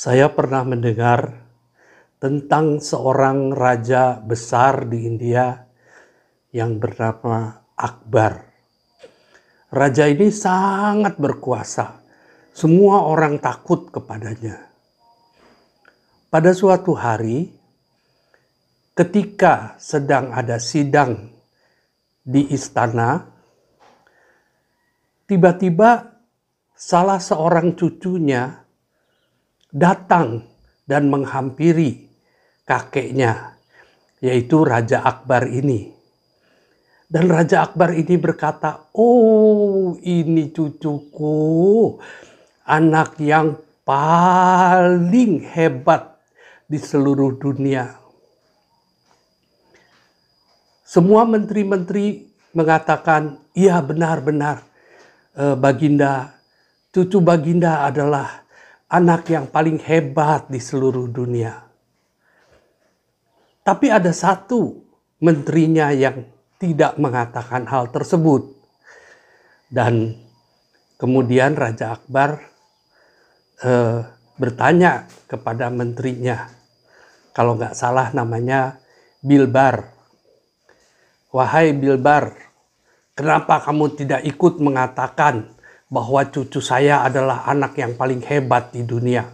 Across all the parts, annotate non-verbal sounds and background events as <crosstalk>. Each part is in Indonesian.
Saya pernah mendengar tentang seorang raja besar di India yang bernama Akbar. Raja ini sangat berkuasa. Semua orang takut kepadanya. Pada suatu hari, ketika sedang ada sidang di istana, tiba-tiba salah seorang cucunya datang dan menghampiri kakeknya, yaitu Raja Akbar ini. Dan Raja Akbar ini berkata, "Oh, ini cucuku, anak yang paling hebat di seluruh dunia." Semua menteri-menteri mengatakan, "Iya, benar-benar, eh, Baginda, cucu Baginda adalah anak yang paling hebat di seluruh dunia. Tapi ada satu menterinya yang tidak mengatakan hal tersebut. Dan kemudian Raja Akbar eh, bertanya kepada menterinya, kalau nggak salah namanya Bilbar. Wahai Bilbar, kenapa kamu tidak ikut mengatakan bahwa cucu saya adalah anak yang paling hebat di dunia.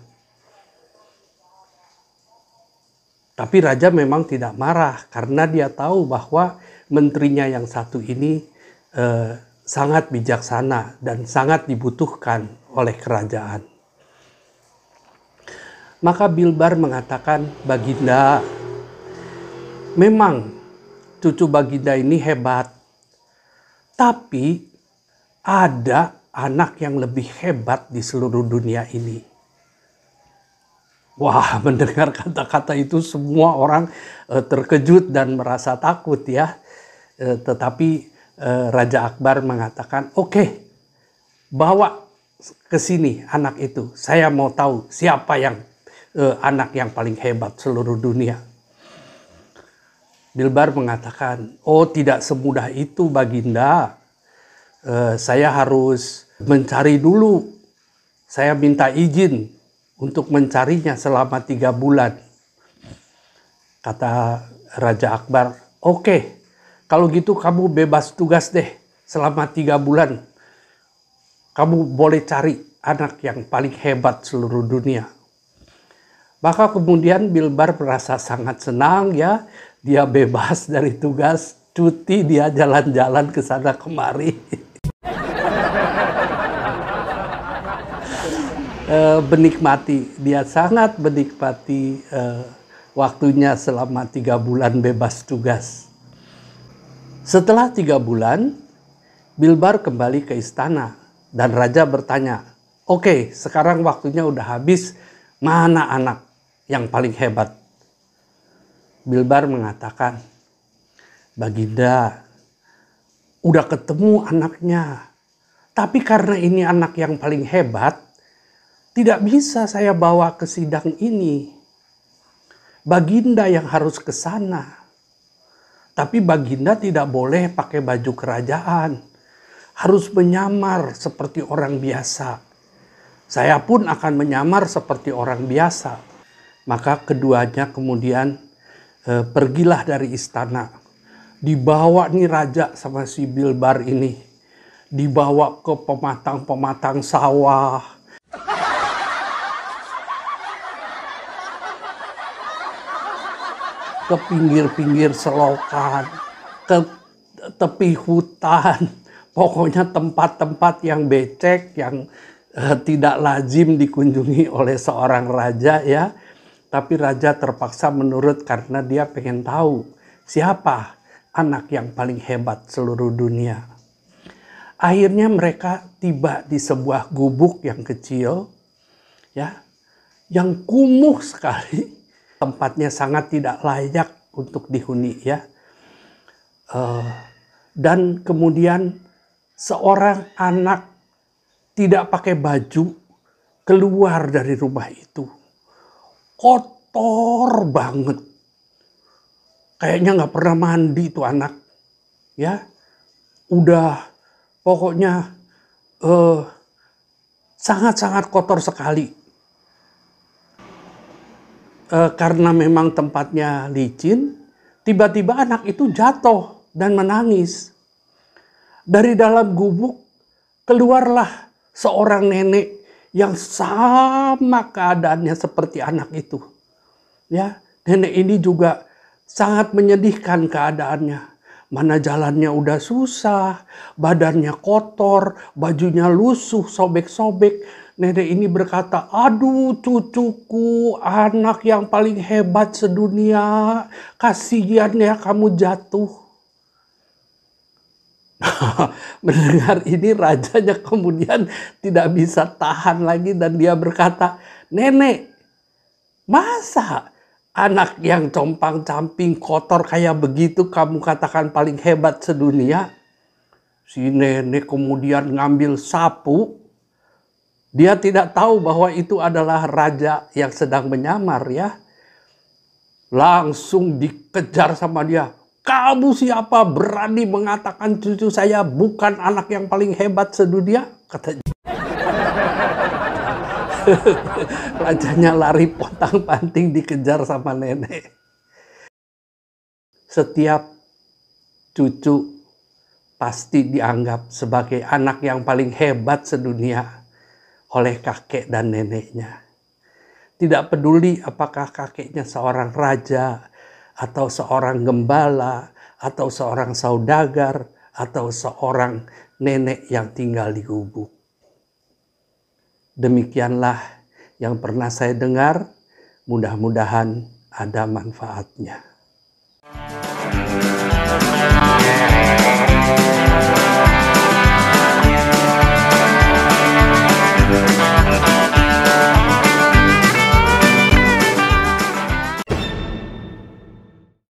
Tapi raja memang tidak marah karena dia tahu bahwa menterinya yang satu ini eh, sangat bijaksana dan sangat dibutuhkan oleh kerajaan. Maka Bilbar mengatakan, Baginda, memang cucu Baginda ini hebat, tapi ada anak yang lebih hebat di seluruh dunia ini. Wah, <laughs> mendengar kata-kata itu semua orang uh, terkejut dan merasa takut ya. Uh, tetapi uh, Raja Akbar mengatakan, "Oke, okay, bawa ke sini anak itu. Saya mau tahu siapa yang uh, anak yang paling hebat seluruh dunia." Bilbar mengatakan, "Oh, tidak semudah itu, Baginda. Uh, saya harus mencari dulu. Saya minta izin untuk mencarinya selama tiga bulan. Kata Raja Akbar, oke, okay, kalau gitu kamu bebas tugas deh selama tiga bulan. Kamu boleh cari anak yang paling hebat seluruh dunia. Maka kemudian Bilbar merasa sangat senang ya, dia bebas dari tugas, cuti dia jalan-jalan ke sana kemari. <laughs> menikmati, dia sangat menikmati uh, waktunya selama tiga bulan bebas tugas. Setelah tiga bulan, Bilbar kembali ke istana dan raja bertanya, oke okay, sekarang waktunya udah habis, mana anak yang paling hebat? Bilbar mengatakan, Baginda, udah ketemu anaknya. Tapi karena ini anak yang paling hebat, tidak bisa saya bawa ke sidang ini. Baginda yang harus ke sana. Tapi Baginda tidak boleh pakai baju kerajaan. Harus menyamar seperti orang biasa. Saya pun akan menyamar seperti orang biasa. Maka keduanya kemudian eh, pergilah dari istana. Dibawa nih raja sama si Bilbar ini. Dibawa ke pematang-pematang sawah ke pinggir-pinggir selokan, ke tepi hutan, pokoknya tempat-tempat yang becek, yang uh, tidak lazim dikunjungi oleh seorang raja ya. Tapi raja terpaksa menurut karena dia pengen tahu siapa anak yang paling hebat seluruh dunia. Akhirnya mereka tiba di sebuah gubuk yang kecil, ya, yang kumuh sekali tempatnya sangat tidak layak untuk dihuni ya. Uh, dan kemudian seorang anak tidak pakai baju keluar dari rumah itu. Kotor banget. kayaknya nggak pernah mandi tuh anak. Ya, udah pokoknya eh, sangat-sangat kotor sekali. Eh, karena memang tempatnya licin, tiba-tiba anak itu jatuh dan menangis. Dari dalam gubuk keluarlah seorang nenek yang sama keadaannya seperti anak itu. Ya, nenek ini juga sangat menyedihkan keadaannya. Mana jalannya udah susah, badannya kotor, bajunya lusuh, sobek-sobek. Nenek ini berkata, aduh cucuku, anak yang paling hebat sedunia, kasihan ya kamu jatuh. <laughs> Mendengar ini rajanya kemudian tidak bisa tahan lagi dan dia berkata, nenek, masa anak yang compang-camping kotor kayak begitu kamu katakan paling hebat sedunia? Si nenek kemudian ngambil sapu. Dia tidak tahu bahwa itu adalah raja yang sedang menyamar ya. Langsung dikejar sama dia. Kamu siapa berani mengatakan cucu saya bukan anak yang paling hebat sedunia? Kata Rajanya <laughs> lari pontang-panting dikejar sama nenek. Setiap cucu pasti dianggap sebagai anak yang paling hebat sedunia oleh kakek dan neneknya. Tidak peduli apakah kakeknya seorang raja, atau seorang gembala, atau seorang saudagar, atau seorang nenek yang tinggal di gubuk. Demikianlah yang pernah saya dengar, mudah-mudahan ada manfaatnya.